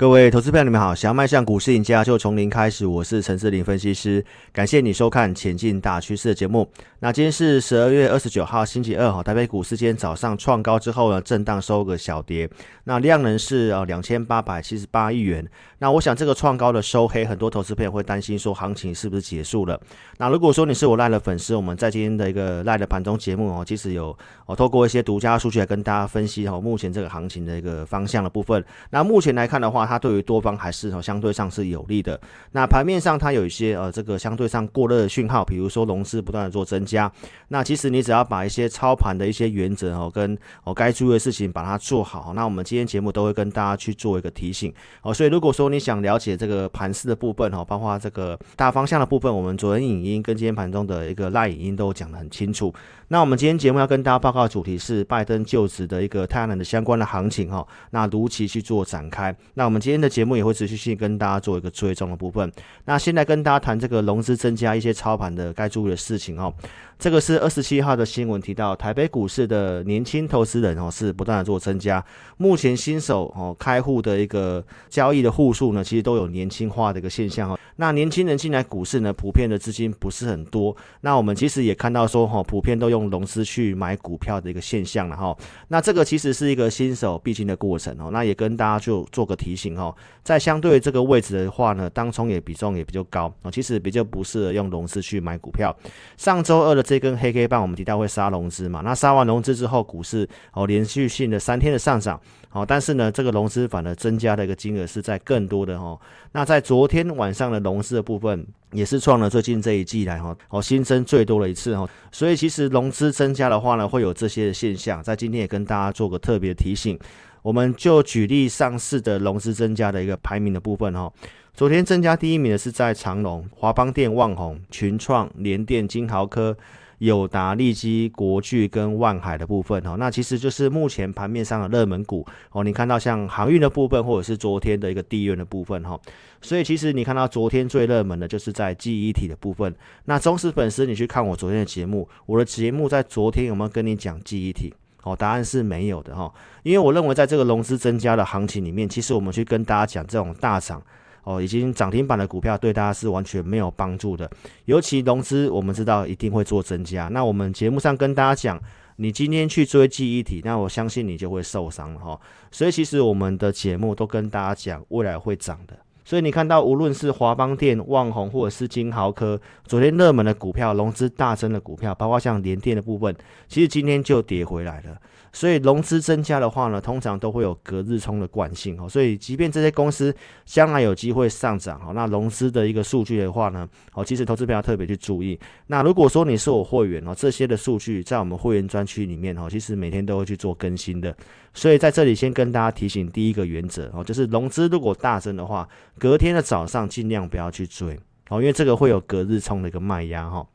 各位投资朋友，你们好！想要迈向股市赢家，就从零开始。我是陈志林分析师，感谢你收看《前进大趋势》的节目。那今天是十二月二十九号，星期二哈。台北股市今天早上创高之后呢，震荡收个小跌。那量能是呃两千八百七十八亿元。那我想这个创高的收黑，很多投资朋友会担心说行情是不是结束了？那如果说你是我赖的粉丝，我们在今天的一个赖的盘中节目哦，其实有我透过一些独家数据来跟大家分析哈，目前这个行情的一个方向的部分。那目前来看的话，它对于多方还是相对上是有利的。那盘面上它有一些呃这个相对上过热的讯号，比如说融资不断的做增加。那其实你只要把一些操盘的一些原则哦跟哦该注意的事情把它做好，那我们今天节目都会跟大家去做一个提醒哦。所以如果说你想了解这个盘势的部分哦，包括这个大方向的部分，我们昨天影音跟今天盘中的一个赖影音都讲得很清楚。那我们今天节目要跟大家报告的主题是拜登就职的一个太阳能的相关的行情哈。那如期去做展开。那我们今天的节目也会持续性跟大家做一个追踪的部分。那现在跟大家谈这个融资增加一些操盘的该注意的事情哦。这个是二十七号的新闻提到，台北股市的年轻投资人哦是不断的做增加。目前新手哦开户的一个交易的户数呢，其实都有年轻化的一个现象哦。那年轻人进来股市呢，普遍的资金不是很多。那我们其实也看到说哈，普遍都用融资去买股票的一个现象了哈。那这个其实是一个新手必经的过程哦。那也跟大家就做个提醒哦，在相对这个位置的话呢，当冲也比重也比较高哦。其实比较不适合用融资去买股票。上周二的这根黑 K 棒，我们提到会杀融资嘛？那杀完融资之后，股市哦连续性的三天的上涨。好，但是呢，这个融资反而增加的一个金额是在更多的哈。那在昨天晚上的融资的部分，也是创了最近这一季来哈哦新增最多的一次哈。所以其实融资增加的话呢，会有这些现象。在今天也跟大家做个特别提醒，我们就举例上市的融资增加的一个排名的部分哈。昨天增加第一名的是在长隆、华邦电、旺宏、群创、联电、金豪科。友达、利基、国巨跟万海的部分，哈，那其实就是目前盘面上的热门股哦。你看到像航运的部分，或者是昨天的一个地缘的部分，哈，所以其实你看到昨天最热门的就是在记忆体的部分。那忠实粉丝，你去看我昨天的节目，我的节目在昨天有没有跟你讲记忆体？哦，答案是没有的，哈，因为我认为在这个融资增加的行情里面，其实我们去跟大家讲这种大涨。哦，已经涨停板的股票对大家是完全没有帮助的，尤其融资，我们知道一定会做增加。那我们节目上跟大家讲，你今天去追记忆体，那我相信你就会受伤了哈。所以其实我们的节目都跟大家讲，未来会涨的。所以你看到，无论是华邦电、旺宏或者是金豪科，昨天热门的股票、融资大增的股票，包括像联电的部分，其实今天就跌回来了。所以融资增加的话呢，通常都会有隔日冲的惯性哦。所以即便这些公司将来有机会上涨哦，那融资的一个数据的话呢，哦，其实投资者要特别去注意。那如果说你是我会员哦，这些的数据在我们会员专区里面哦，其实每天都会去做更新的。所以在这里先跟大家提醒第一个原则哦，就是融资如果大增的话，隔天的早上尽量不要去追哦，因为这个会有隔日冲的一个卖压哈。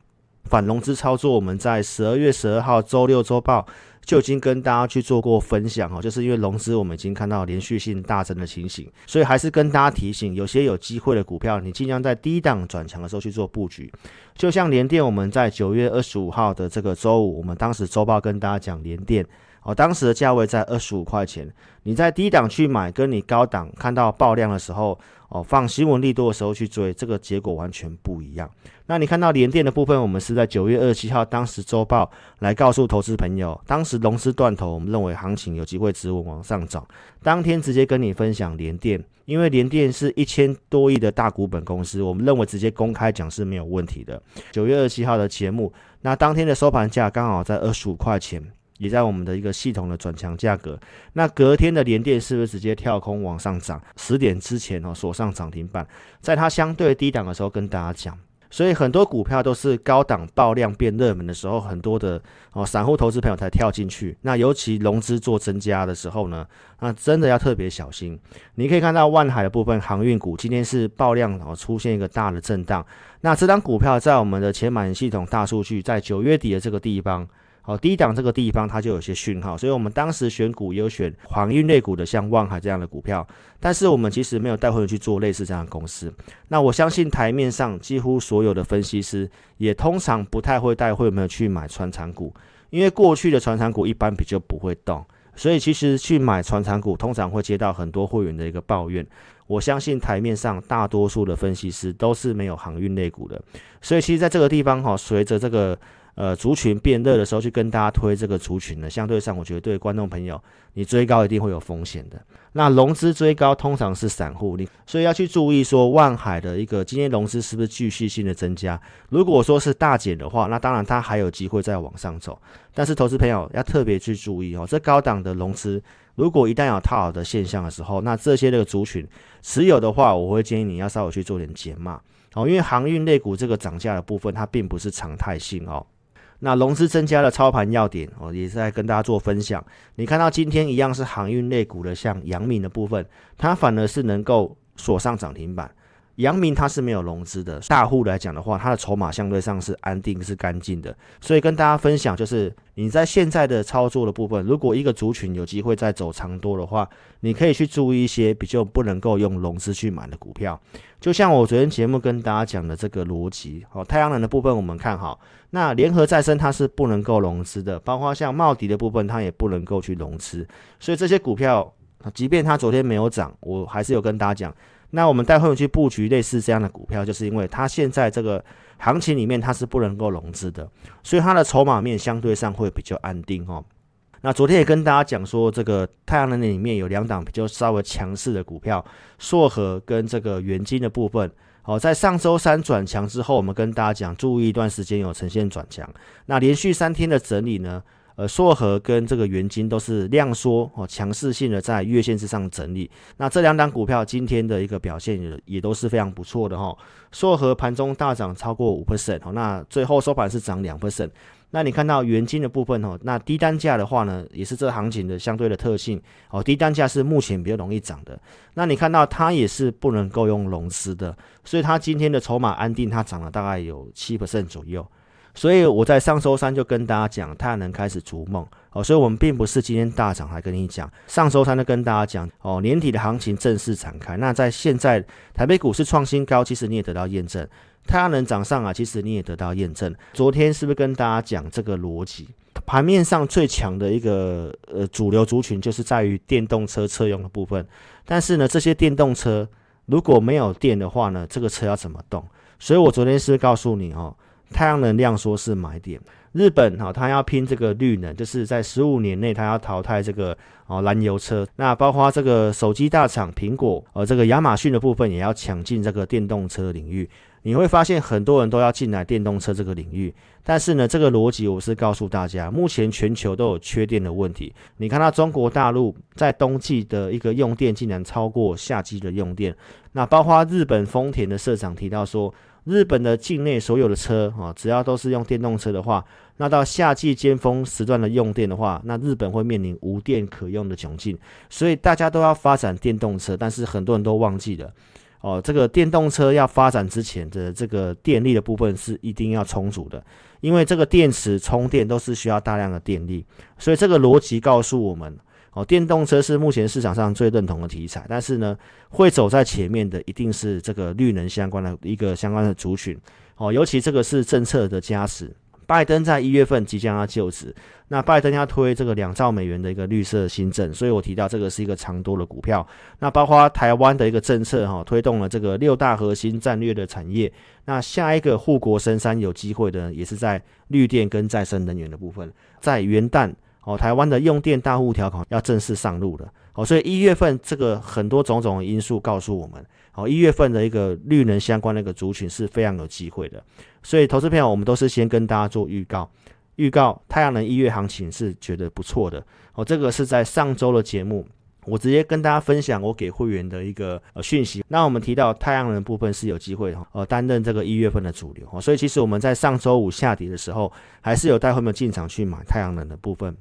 反融资操作，我们在十二月十二号周六周报就已经跟大家去做过分享哦，就是因为融资我们已经看到连续性大增的情形，所以还是跟大家提醒，有些有机会的股票，你尽量在低档转强的时候去做布局。就像联电，我们在九月二十五号的这个周五，我们当时周报跟大家讲联电。哦，当时的价位在二十五块钱，你在低档去买，跟你高档看到爆量的时候，哦，放新闻利多的时候去追，这个结果完全不一样。那你看到联电的部分，我们是在九月二十七号当时周报来告诉投资朋友，当时融资断头，我们认为行情有机会止稳往上涨，当天直接跟你分享联电，因为联电是一千多亿的大股本公司，我们认为直接公开讲是没有问题的。九月二十七号的节目，那当天的收盘价刚好在二十五块钱。也在我们的一个系统的转强价格，那隔天的联电是不是直接跳空往上涨？十点之前哦，锁上涨停板，在它相对低档的时候跟大家讲，所以很多股票都是高档爆量变热门的时候，很多的哦散户投资朋友才跳进去。那尤其融资做增加的时候呢，那真的要特别小心。你可以看到万海的部分航运股今天是爆量哦，出现一个大的震荡。那这张股票在我们的前满系统大数据在九月底的这个地方。好，低档这个地方它就有些讯号，所以我们当时选股有选航运类股的，像望海这样的股票，但是我们其实没有带会员去做类似这样的公司。那我相信台面上几乎所有的分析师也通常不太会带会员去买船产股，因为过去的船产股一般比较不会动。所以其实去买船产股，通常会接到很多会员的一个抱怨。我相信台面上大多数的分析师都是没有航运类股的，所以其实在这个地方哈，随着这个。呃，族群变热的时候，去跟大家推这个族群呢，相对上，我觉得对观众朋友，你追高一定会有风险的。那融资追高通常是散户，你所以要去注意说，万海的一个今天融资是不是继续性的增加？如果说是大减的话，那当然它还有机会再往上走。但是投资朋友要特别去注意哦，这高档的融资，如果一旦有套牢的现象的时候，那这些这个族群持有的话，我会建议你要稍微去做点减码哦，因为航运类股这个涨价的部分，它并不是常态性哦。那融资增加的操盘要点我，也是在跟大家做分享。你看到今天一样是航运类股的，像阳明的部分，它反而是能够锁上涨停板。阳明它是没有融资的，大户来讲的话，它的筹码相对上是安定、是干净的。所以跟大家分享，就是你在现在的操作的部分，如果一个族群有机会再走长多的话，你可以去注意一些比较不能够用融资去买的股票。就像我昨天节目跟大家讲的这个逻辑，哦，太阳能的部分我们看好，那联合再生它是不能够融资的，包括像茂迪的部分，它也不能够去融资。所以这些股票，即便它昨天没有涨，我还是有跟大家讲。那我们待会去布局类似这样的股票，就是因为它现在这个行情里面它是不能够融资的，所以它的筹码面相对上会比较安定哦。那昨天也跟大家讲说，这个太阳能里面有两档比较稍微强势的股票，硕和跟这个元晶的部分。好，在上周三转强之后，我们跟大家讲，注意一段时间有呈现转强。那连续三天的整理呢？呃，硕禾跟这个元金都是量缩哦，强势性的在月线之上整理。那这两档股票今天的一个表现也也都是非常不错的哈。硕禾盘中大涨超过五 percent 哦，那最后收盘是涨两 percent。那你看到元金的部分哦，那低单价的话呢，也是这行情的相对的特性哦。低单价是目前比较容易涨的。那你看到它也是不能够用融资的，所以它今天的筹码安定，它涨了大概有七 percent 左右。所以我在上周三就跟大家讲，太阳能开始逐梦哦，所以我们并不是今天大涨还跟你讲，上周三就跟大家讲哦，年底的行情正式展开。那在现在台北股市创新高，其实你也得到验证，太阳能涨上啊，其实你也得到验证。昨天是不是跟大家讲这个逻辑？盘面上最强的一个呃主流族群就是在于电动车车用的部分，但是呢，这些电动车如果没有电的话呢，这个车要怎么动？所以我昨天是告诉你哦。太阳能量说是买点，日本哈，它要拼这个绿能，就是在十五年内它要淘汰这个哦燃油车。那包括这个手机大厂苹果，呃，这个亚马逊的部分也要抢进这个电动车领域。你会发现很多人都要进来电动车这个领域，但是呢，这个逻辑我是告诉大家，目前全球都有缺电的问题。你看到中国大陆在冬季的一个用电竟然超过夏季的用电，那包括日本丰田的社长提到说。日本的境内所有的车啊，只要都是用电动车的话，那到夏季尖峰时段的用电的话，那日本会面临无电可用的窘境。所以大家都要发展电动车，但是很多人都忘记了哦，这个电动车要发展之前的这个电力的部分是一定要充足的，因为这个电池充电都是需要大量的电力，所以这个逻辑告诉我们。哦，电动车是目前市场上最认同的题材，但是呢，会走在前面的一定是这个绿能相关的一个相关的族群。哦，尤其这个是政策的加持。拜登在一月份即将要就职，那拜登要推这个两兆美元的一个绿色新政，所以我提到这个是一个长多的股票。那包括台湾的一个政策哈，推动了这个六大核心战略的产业。那下一个护国神山有机会的，也是在绿电跟再生能源的部分，在元旦。哦，台湾的用电大户条款要正式上路了。哦，所以一月份这个很多种种因素告诉我们，哦，一月份的一个绿能相关的一个族群是非常有机会的。所以，投资朋友，我们都是先跟大家做预告，预告太阳能一月行情是觉得不错的。哦，这个是在上周的节目，我直接跟大家分享我给会员的一个呃讯息。那我们提到太阳能部分是有机会哈，呃，担任这个一月份的主流。哦，所以其实我们在上周五下跌的时候，还是有带会员进场去买太阳能的部分。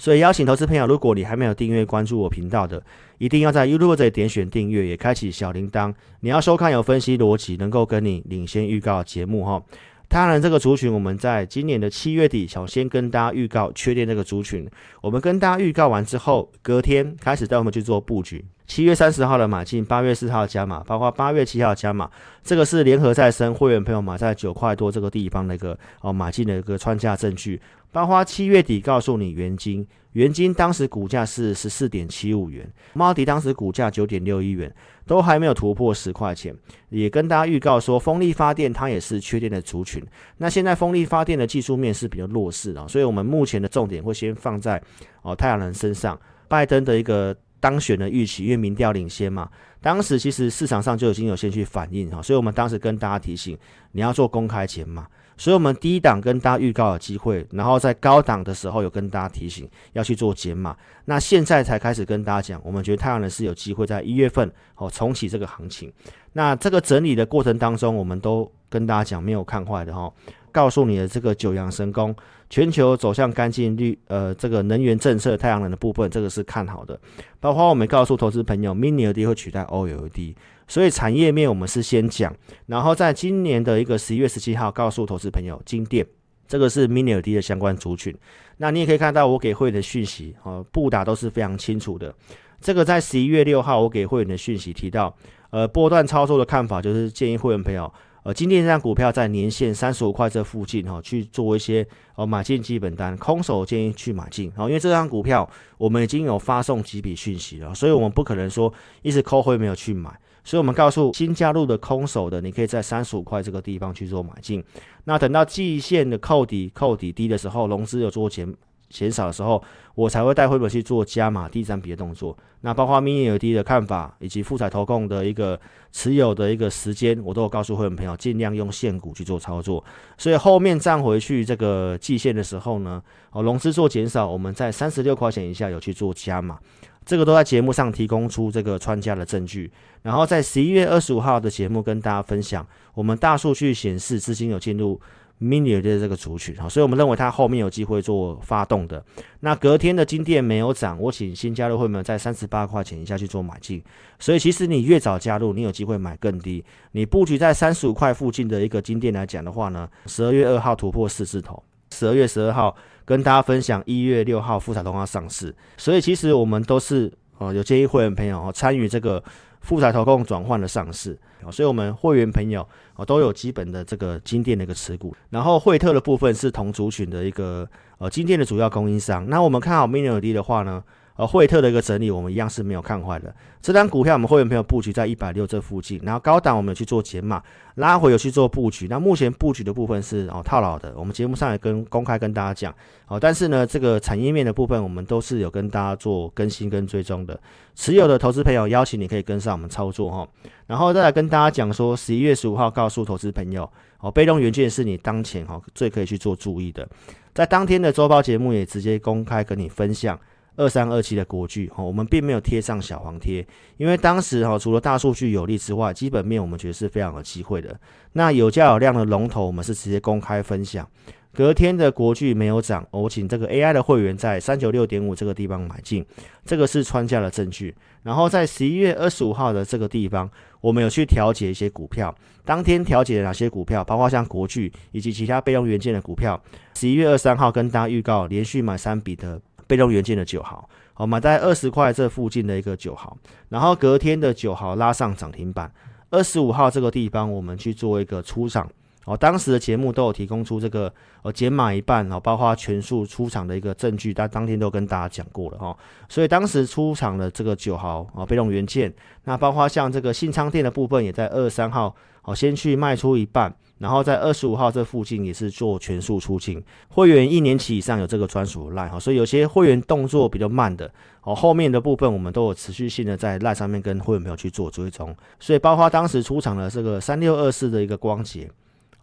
所以邀请投资朋友，如果你还没有订阅关注我频道的，一定要在 YouTube 这里点选订阅，也开启小铃铛。你要收看有分析逻辑，能够跟你领先预告节目哈。当然，这个族群我们在今年的七月底，想先跟大家预告确定这个族群。我们跟大家预告完之后，隔天开始带我们去做布局。七月三十号的买进，八月四号加码，包括八月七号加码，这个是联合再生会员朋友买在九块多这个地方的一个哦买进的一个穿价证据。包括七月底告诉你元金，元金当时股价是十四点七五元，猫迪当时股价九点六一元，都还没有突破十块钱。也跟大家预告说，风力发电它也是缺电的族群。那现在风力发电的技术面是比较弱势的，所以我们目前的重点会先放在哦太阳能身上。拜登的一个。当选的预期，因为民调领先嘛，当时其实市场上就已经有先去反应哈，所以我们当时跟大家提醒，你要做公开减码，所以我们低档跟大家预告有机会，然后在高档的时候有跟大家提醒要去做减码，那现在才开始跟大家讲，我们觉得太阳能是有机会在一月份哦重启这个行情，那这个整理的过程当中，我们都跟大家讲没有看坏的哈。告诉你的这个九阳神功，全球走向干净绿，呃，这个能源政策，太阳能的部分，这个是看好的。包括我们告诉投资朋友，Mini LED 会取代 OLED，所以产业面我们是先讲，然后在今年的一个十一月十七号告诉投资朋友，金电这个是 Mini LED 的相关族群。那你也可以看到我给会员的讯息，呃，布达都是非常清楚的。这个在十一月六号我给会员的讯息提到，呃，波段操作的看法就是建议会员朋友。呃，今天这张股票在年线三十五块这附近哈、去做一些呃买进基本单，空手建议去买进。好、哦，因为这张股票我们已经有发送几笔讯息了，所以我们不可能说一直扣会没有去买，所以我们告诉新加入的空手的，你可以在三十五块这个地方去做买进。那等到季线的扣底扣底低的时候，融资有做减。减少的时候，我才会带会员去做加码第三笔的动作。那包括 Mini LED 的看法，以及富彩投控的一个持有的一个时间，我都有告诉会员朋友，尽量用现股去做操作。所以后面站回去这个季线的时候呢，哦，融资做减少，我们在三十六块钱以下有去做加码，这个都在节目上提供出这个穿价的证据。然后在十一月二十五号的节目跟大家分享，我们大数据显示资金有进入。Mini 的这个族群，好，所以我们认为它后面有机会做发动的。那隔天的金店没有涨，我请新加入会员在三十八块钱以下去做买进。所以其实你越早加入，你有机会买更低。你布局在三十五块附近的一个金店来讲的话呢，十二月二号突破四字头，十二月十二号跟大家分享，一月六号富彩通要上市。所以其实我们都是呃有建议会员朋友哦参与这个。富彩投控转换的上市，所以我们会员朋友哦都有基本的这个金店的一个持股，然后惠特的部分是同族群的一个呃金店的主要供应商。那我们看好 Mini LED 的话呢？而惠特的一个整理，我们一样是没有看坏的。这张股票，我们会员朋友布局在一百六这附近，然后高档我们有去做减码，拉回有去做布局。那目前布局的部分是哦套牢的，我们节目上也跟公开跟大家讲哦。但是呢，这个产业面的部分，我们都是有跟大家做更新跟追踪的。持有的投资朋友，邀请你可以跟上我们操作哈。然后再来跟大家讲说，十一月十五号告诉投资朋友哦，被动元件是你当前哈最可以去做注意的。在当天的周报节目也直接公开跟你分享。二三二七的国巨，哈，我们并没有贴上小黄贴，因为当时哈，除了大数据有利之外，基本面我们觉得是非常有机会的。那有价有量的龙头，我们是直接公开分享。隔天的国巨没有涨，我请这个 AI 的会员在三九六点五这个地方买进，这个是穿价的证据。然后在十一月二十五号的这个地方，我们有去调节一些股票，当天调节哪些股票，包括像国巨以及其他备用元件的股票。十一月二三号跟大家预告，连续买三笔的。被动元件的九毫，好，买在二十块这附近的一个九毫，然后隔天的九毫拉上涨停板，二十五号这个地方我们去做一个出场，哦，当时的节目都有提供出这个呃减码一半，哦，包括全数出场的一个证据，但当天都跟大家讲过了哈，所以当时出场的这个九豪啊，被动元件，那包括像这个信昌店的部分，也在二十三号，好，先去卖出一半。然后在二十五号这附近也是做全数出清，会员一年期以上有这个专属赖哈，所以有些会员动作比较慢的哦，后面的部分我们都有持续性的在赖上面跟会员朋友去做追踪，所以包括当时出场的这个三六二四的一个光頡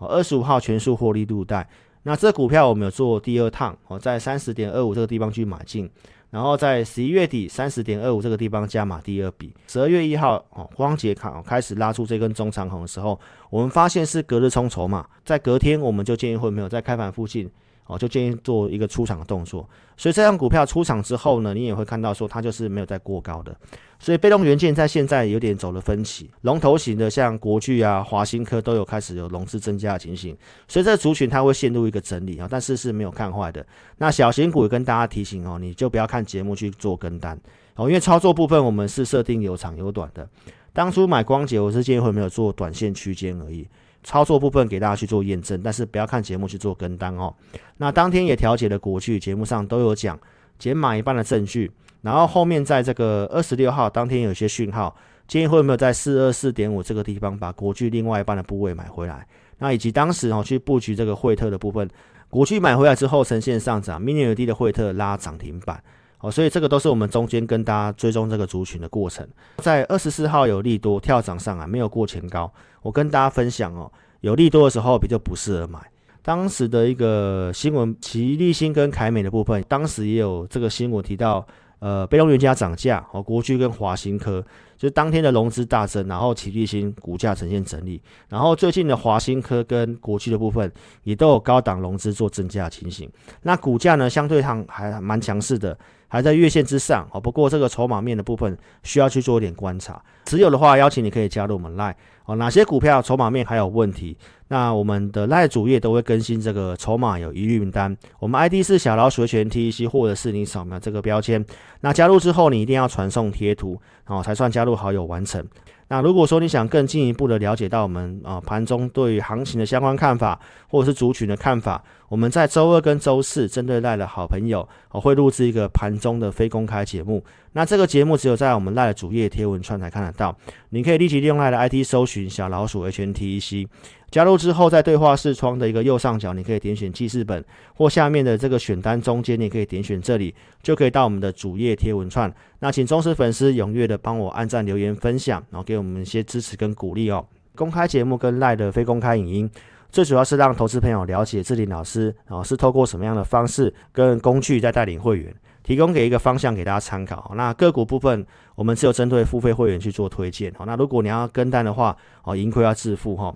二十五号全数获利入袋，那这股票我们有做第二趟哦，在三十点二五这个地方去买进。然后在十一月底三十点二五这个地方加码第二笔，十二月一号哦，光节卡开始拉出这根中长红的时候，我们发现是隔日冲筹码，在隔天我们就建议会没有在开盘附近。哦，就建议做一个出场的动作，所以这张股票出场之后呢，你也会看到说它就是没有再过高的，所以被动元件在现在有点走了分歧，龙头型的像国巨啊、华新科都有开始有融资增加的情形，所以这个族群它会陷入一个整理啊，但是是没有看坏的。那小型股也跟大家提醒哦，你就不要看节目去做跟单，哦，因为操作部分我们是设定有长有短的。当初买光頡，我是建议会没有做短线区间而已。操作部分给大家去做验证，但是不要看节目去做跟单哦。那当天也调节了国巨，节目上都有讲减码一半的证据。然后后面在这个二十六号当天有些讯号，建议会有没有在四二四点五这个地方把国巨另外一半的部位买回来。那以及当时哦去布局这个惠特的部分，国巨买回来之后呈现上涨，mini 的惠特拉涨停板。哦，所以这个都是我们中间跟大家追踪这个族群的过程。在二十四号有利多跳涨上来，没有过前高。我跟大家分享哦，有利多的时候比较不适合买。当时的一个新闻，奇力新跟凯美的部分，当时也有这个新闻提到，呃，被动元件涨价，哦，国巨跟华新科，就是当天的融资大增，然后奇力新股价呈现整理，然后最近的华新科跟国巨的部分也都有高档融资做增加的情形。那股价呢，相对上还蛮强势的。还在月线之上哦，不过这个筹码面的部分需要去做一点观察。持有的话，邀请你可以加入我们 Line 哦。哪些股票筹码面还有问题？那我们的 Line 主页都会更新这个筹码有疑虑名单。我们 ID 是小老鼠的全 TEC，或者是你扫描这个标签。那加入之后，你一定要传送贴图哦，才算加入好友完成。那如果说你想更进一步的了解到我们啊盘中对于行情的相关看法，或者是族群的看法，我们在周二跟周四针对赖的好朋友，我会录制一个盘中的非公开节目。那这个节目只有在我们赖的主页贴文串才看得到，你可以立即利用赖的 I T 搜寻小老鼠 HNTEC。加入之后，在对话视窗的一个右上角，你可以点选记事本，或下面的这个选单中间，你可以点选这里，就可以到我们的主页贴文串。那请忠实粉丝踊跃的帮我按赞、留言、分享，然后给我们一些支持跟鼓励哦。公开节目跟赖的非公开影音，最主要是让投资朋友了解志霖老师啊是透过什么样的方式跟工具在带领会员，提供给一个方向给大家参考。那个股部分，我们只有针对付费会员去做推荐。好，那如果你要跟单的话，哦，盈亏要自负哈。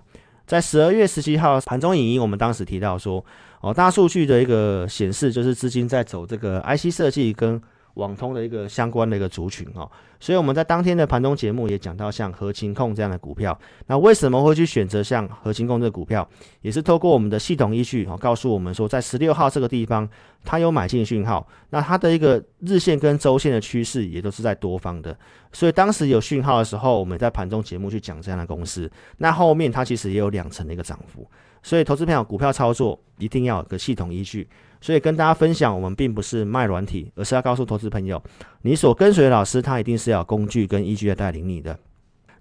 在十二月十七号盘中影音，我们当时提到说，哦，大数据的一个显示就是资金在走这个 IC 设计跟网通的一个相关的一个族群哦，所以我们在当天的盘中节目也讲到像合情控这样的股票，那为什么会去选择像合情控这个股票？也是透过我们的系统依据哦，告诉我们说，在十六号这个地方它有买进讯号，那它的一个日线跟周线的趋势也都是在多方的，所以当时有讯号的时候，我们在盘中节目去讲这样的公司，那后面它其实也有两成的一个涨幅，所以投资朋友股票操作一定要有个系统依据。所以跟大家分享，我们并不是卖软体，而是要告诉投资朋友，你所跟随的老师，他一定是要有工具跟依据来带领你的。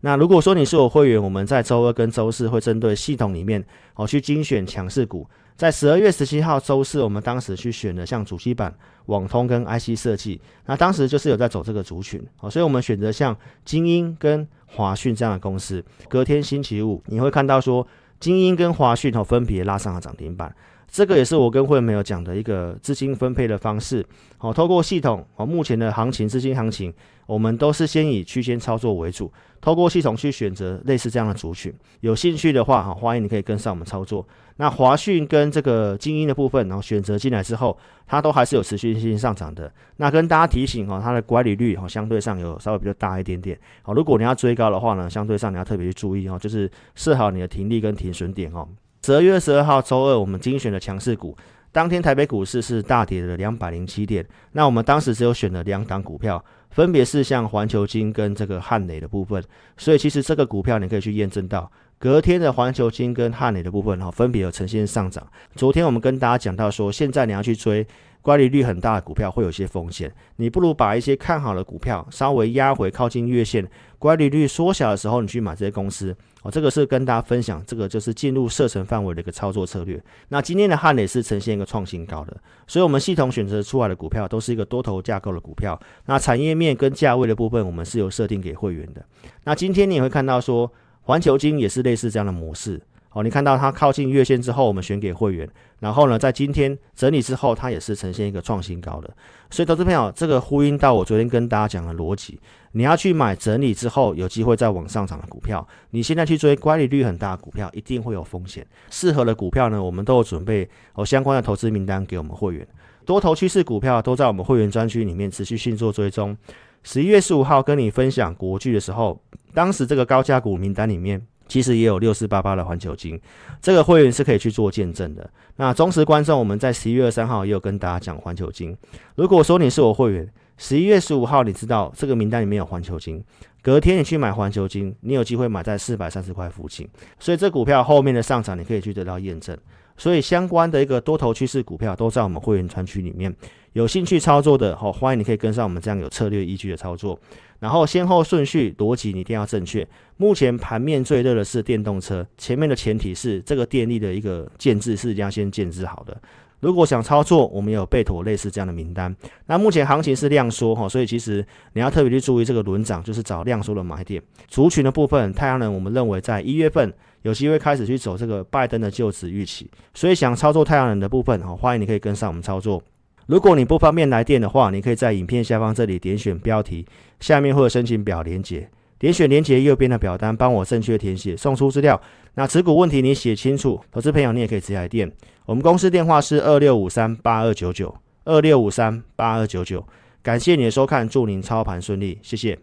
那如果说你是我会员，我们在周二跟周四会针对系统里面哦去精选强势股。在十二月十七号周四，我们当时去选了像主机板、网通跟 IC 设计，那当时就是有在走这个族群哦，所以我们选择像精英跟华讯这样的公司。隔天星期五，你会看到说精英跟华讯哦分别拉上了涨停板。这个也是我跟会员没有讲的一个资金分配的方式，好，透过系统，哦，目前的行情资金行情，我们都是先以区间操作为主，透过系统去选择类似这样的族群，有兴趣的话，哈，欢迎你可以跟上我们操作。那华讯跟这个精英的部分，然后选择进来之后，它都还是有持续性上涨的。那跟大家提醒哦，它的管理率哦相对上有稍微比较大一点点，好，如果你要追高的话呢，相对上你要特别去注意哦，就是设好你的停利跟停损点哦。十二月十二号周二，我们精选的强势股，当天台北股市是大跌了两百零七点。那我们当时只有选了两档股票，分别是像环球金跟这个汉磊的部分。所以其实这个股票你可以去验证到，隔天的环球金跟汉磊的部分哈，分别有呈现上涨。昨天我们跟大家讲到说，现在你要去追乖离率很大的股票会有些风险，你不如把一些看好的股票稍微压回靠近月线，乖离率缩小的时候，你去买这些公司。哦，这个是跟大家分享，这个就是进入射程范围的一个操作策略。那今天的汉磊是呈现一个创新高的，所以我们系统选择出来的股票都是一个多头架构的股票。那产业面跟价位的部分，我们是有设定给会员的。那今天你也会看到说，环球金也是类似这样的模式。哦，你看到它靠近月线之后，我们选给会员，然后呢，在今天整理之后，它也是呈现一个创新高的。所以，投资朋友，这个呼应到我昨天跟大家讲的逻辑，你要去买整理之后有机会再往上涨的股票，你现在去追乖离率很大的股票，一定会有风险。适合的股票呢，我们都有准备哦相关的投资名单给我们会员。多头趋势股票都在我们会员专区里面持续性做追踪。十一月十五号跟你分享国剧的时候，当时这个高价股名单里面。其实也有六四八八的环球金，这个会员是可以去做见证的。那忠实观众，我们在十一月二三号也有跟大家讲环球金。如果说你是我会员，十一月十五号，你知道这个名单里面有环球金，隔天你去买环球金，你有机会买在四百三十块附近，所以这股票后面的上涨你可以去得到验证。所以相关的一个多头趋势股票都在我们会员专区里面，有兴趣操作的，好，欢迎你可以跟上我们这样有策略依据的操作。然后先后顺序逻辑你一定要正确。目前盘面最热的是电动车，前面的前提是这个电力的一个建制是一定要先建制好的。如果想操作，我们有备妥类似这样的名单。那目前行情是量缩哈，所以其实你要特别去注意这个轮涨，就是找量缩的买点。族群的部分，太阳能我们认为在一月份有机会开始去走这个拜登的就职预期，所以想操作太阳能的部分哈，欢迎你可以跟上我们操作。如果你不方便来电的话，你可以在影片下方这里点选标题，下面会有申请表连接。点选连接右边的表单，帮我正确填写，送出资料。那持股问题你写清楚，投资朋友你也可以直接来电。我们公司电话是二六五三八二九九二六五三八二九九。感谢你的收看，祝您操盘顺利，谢谢。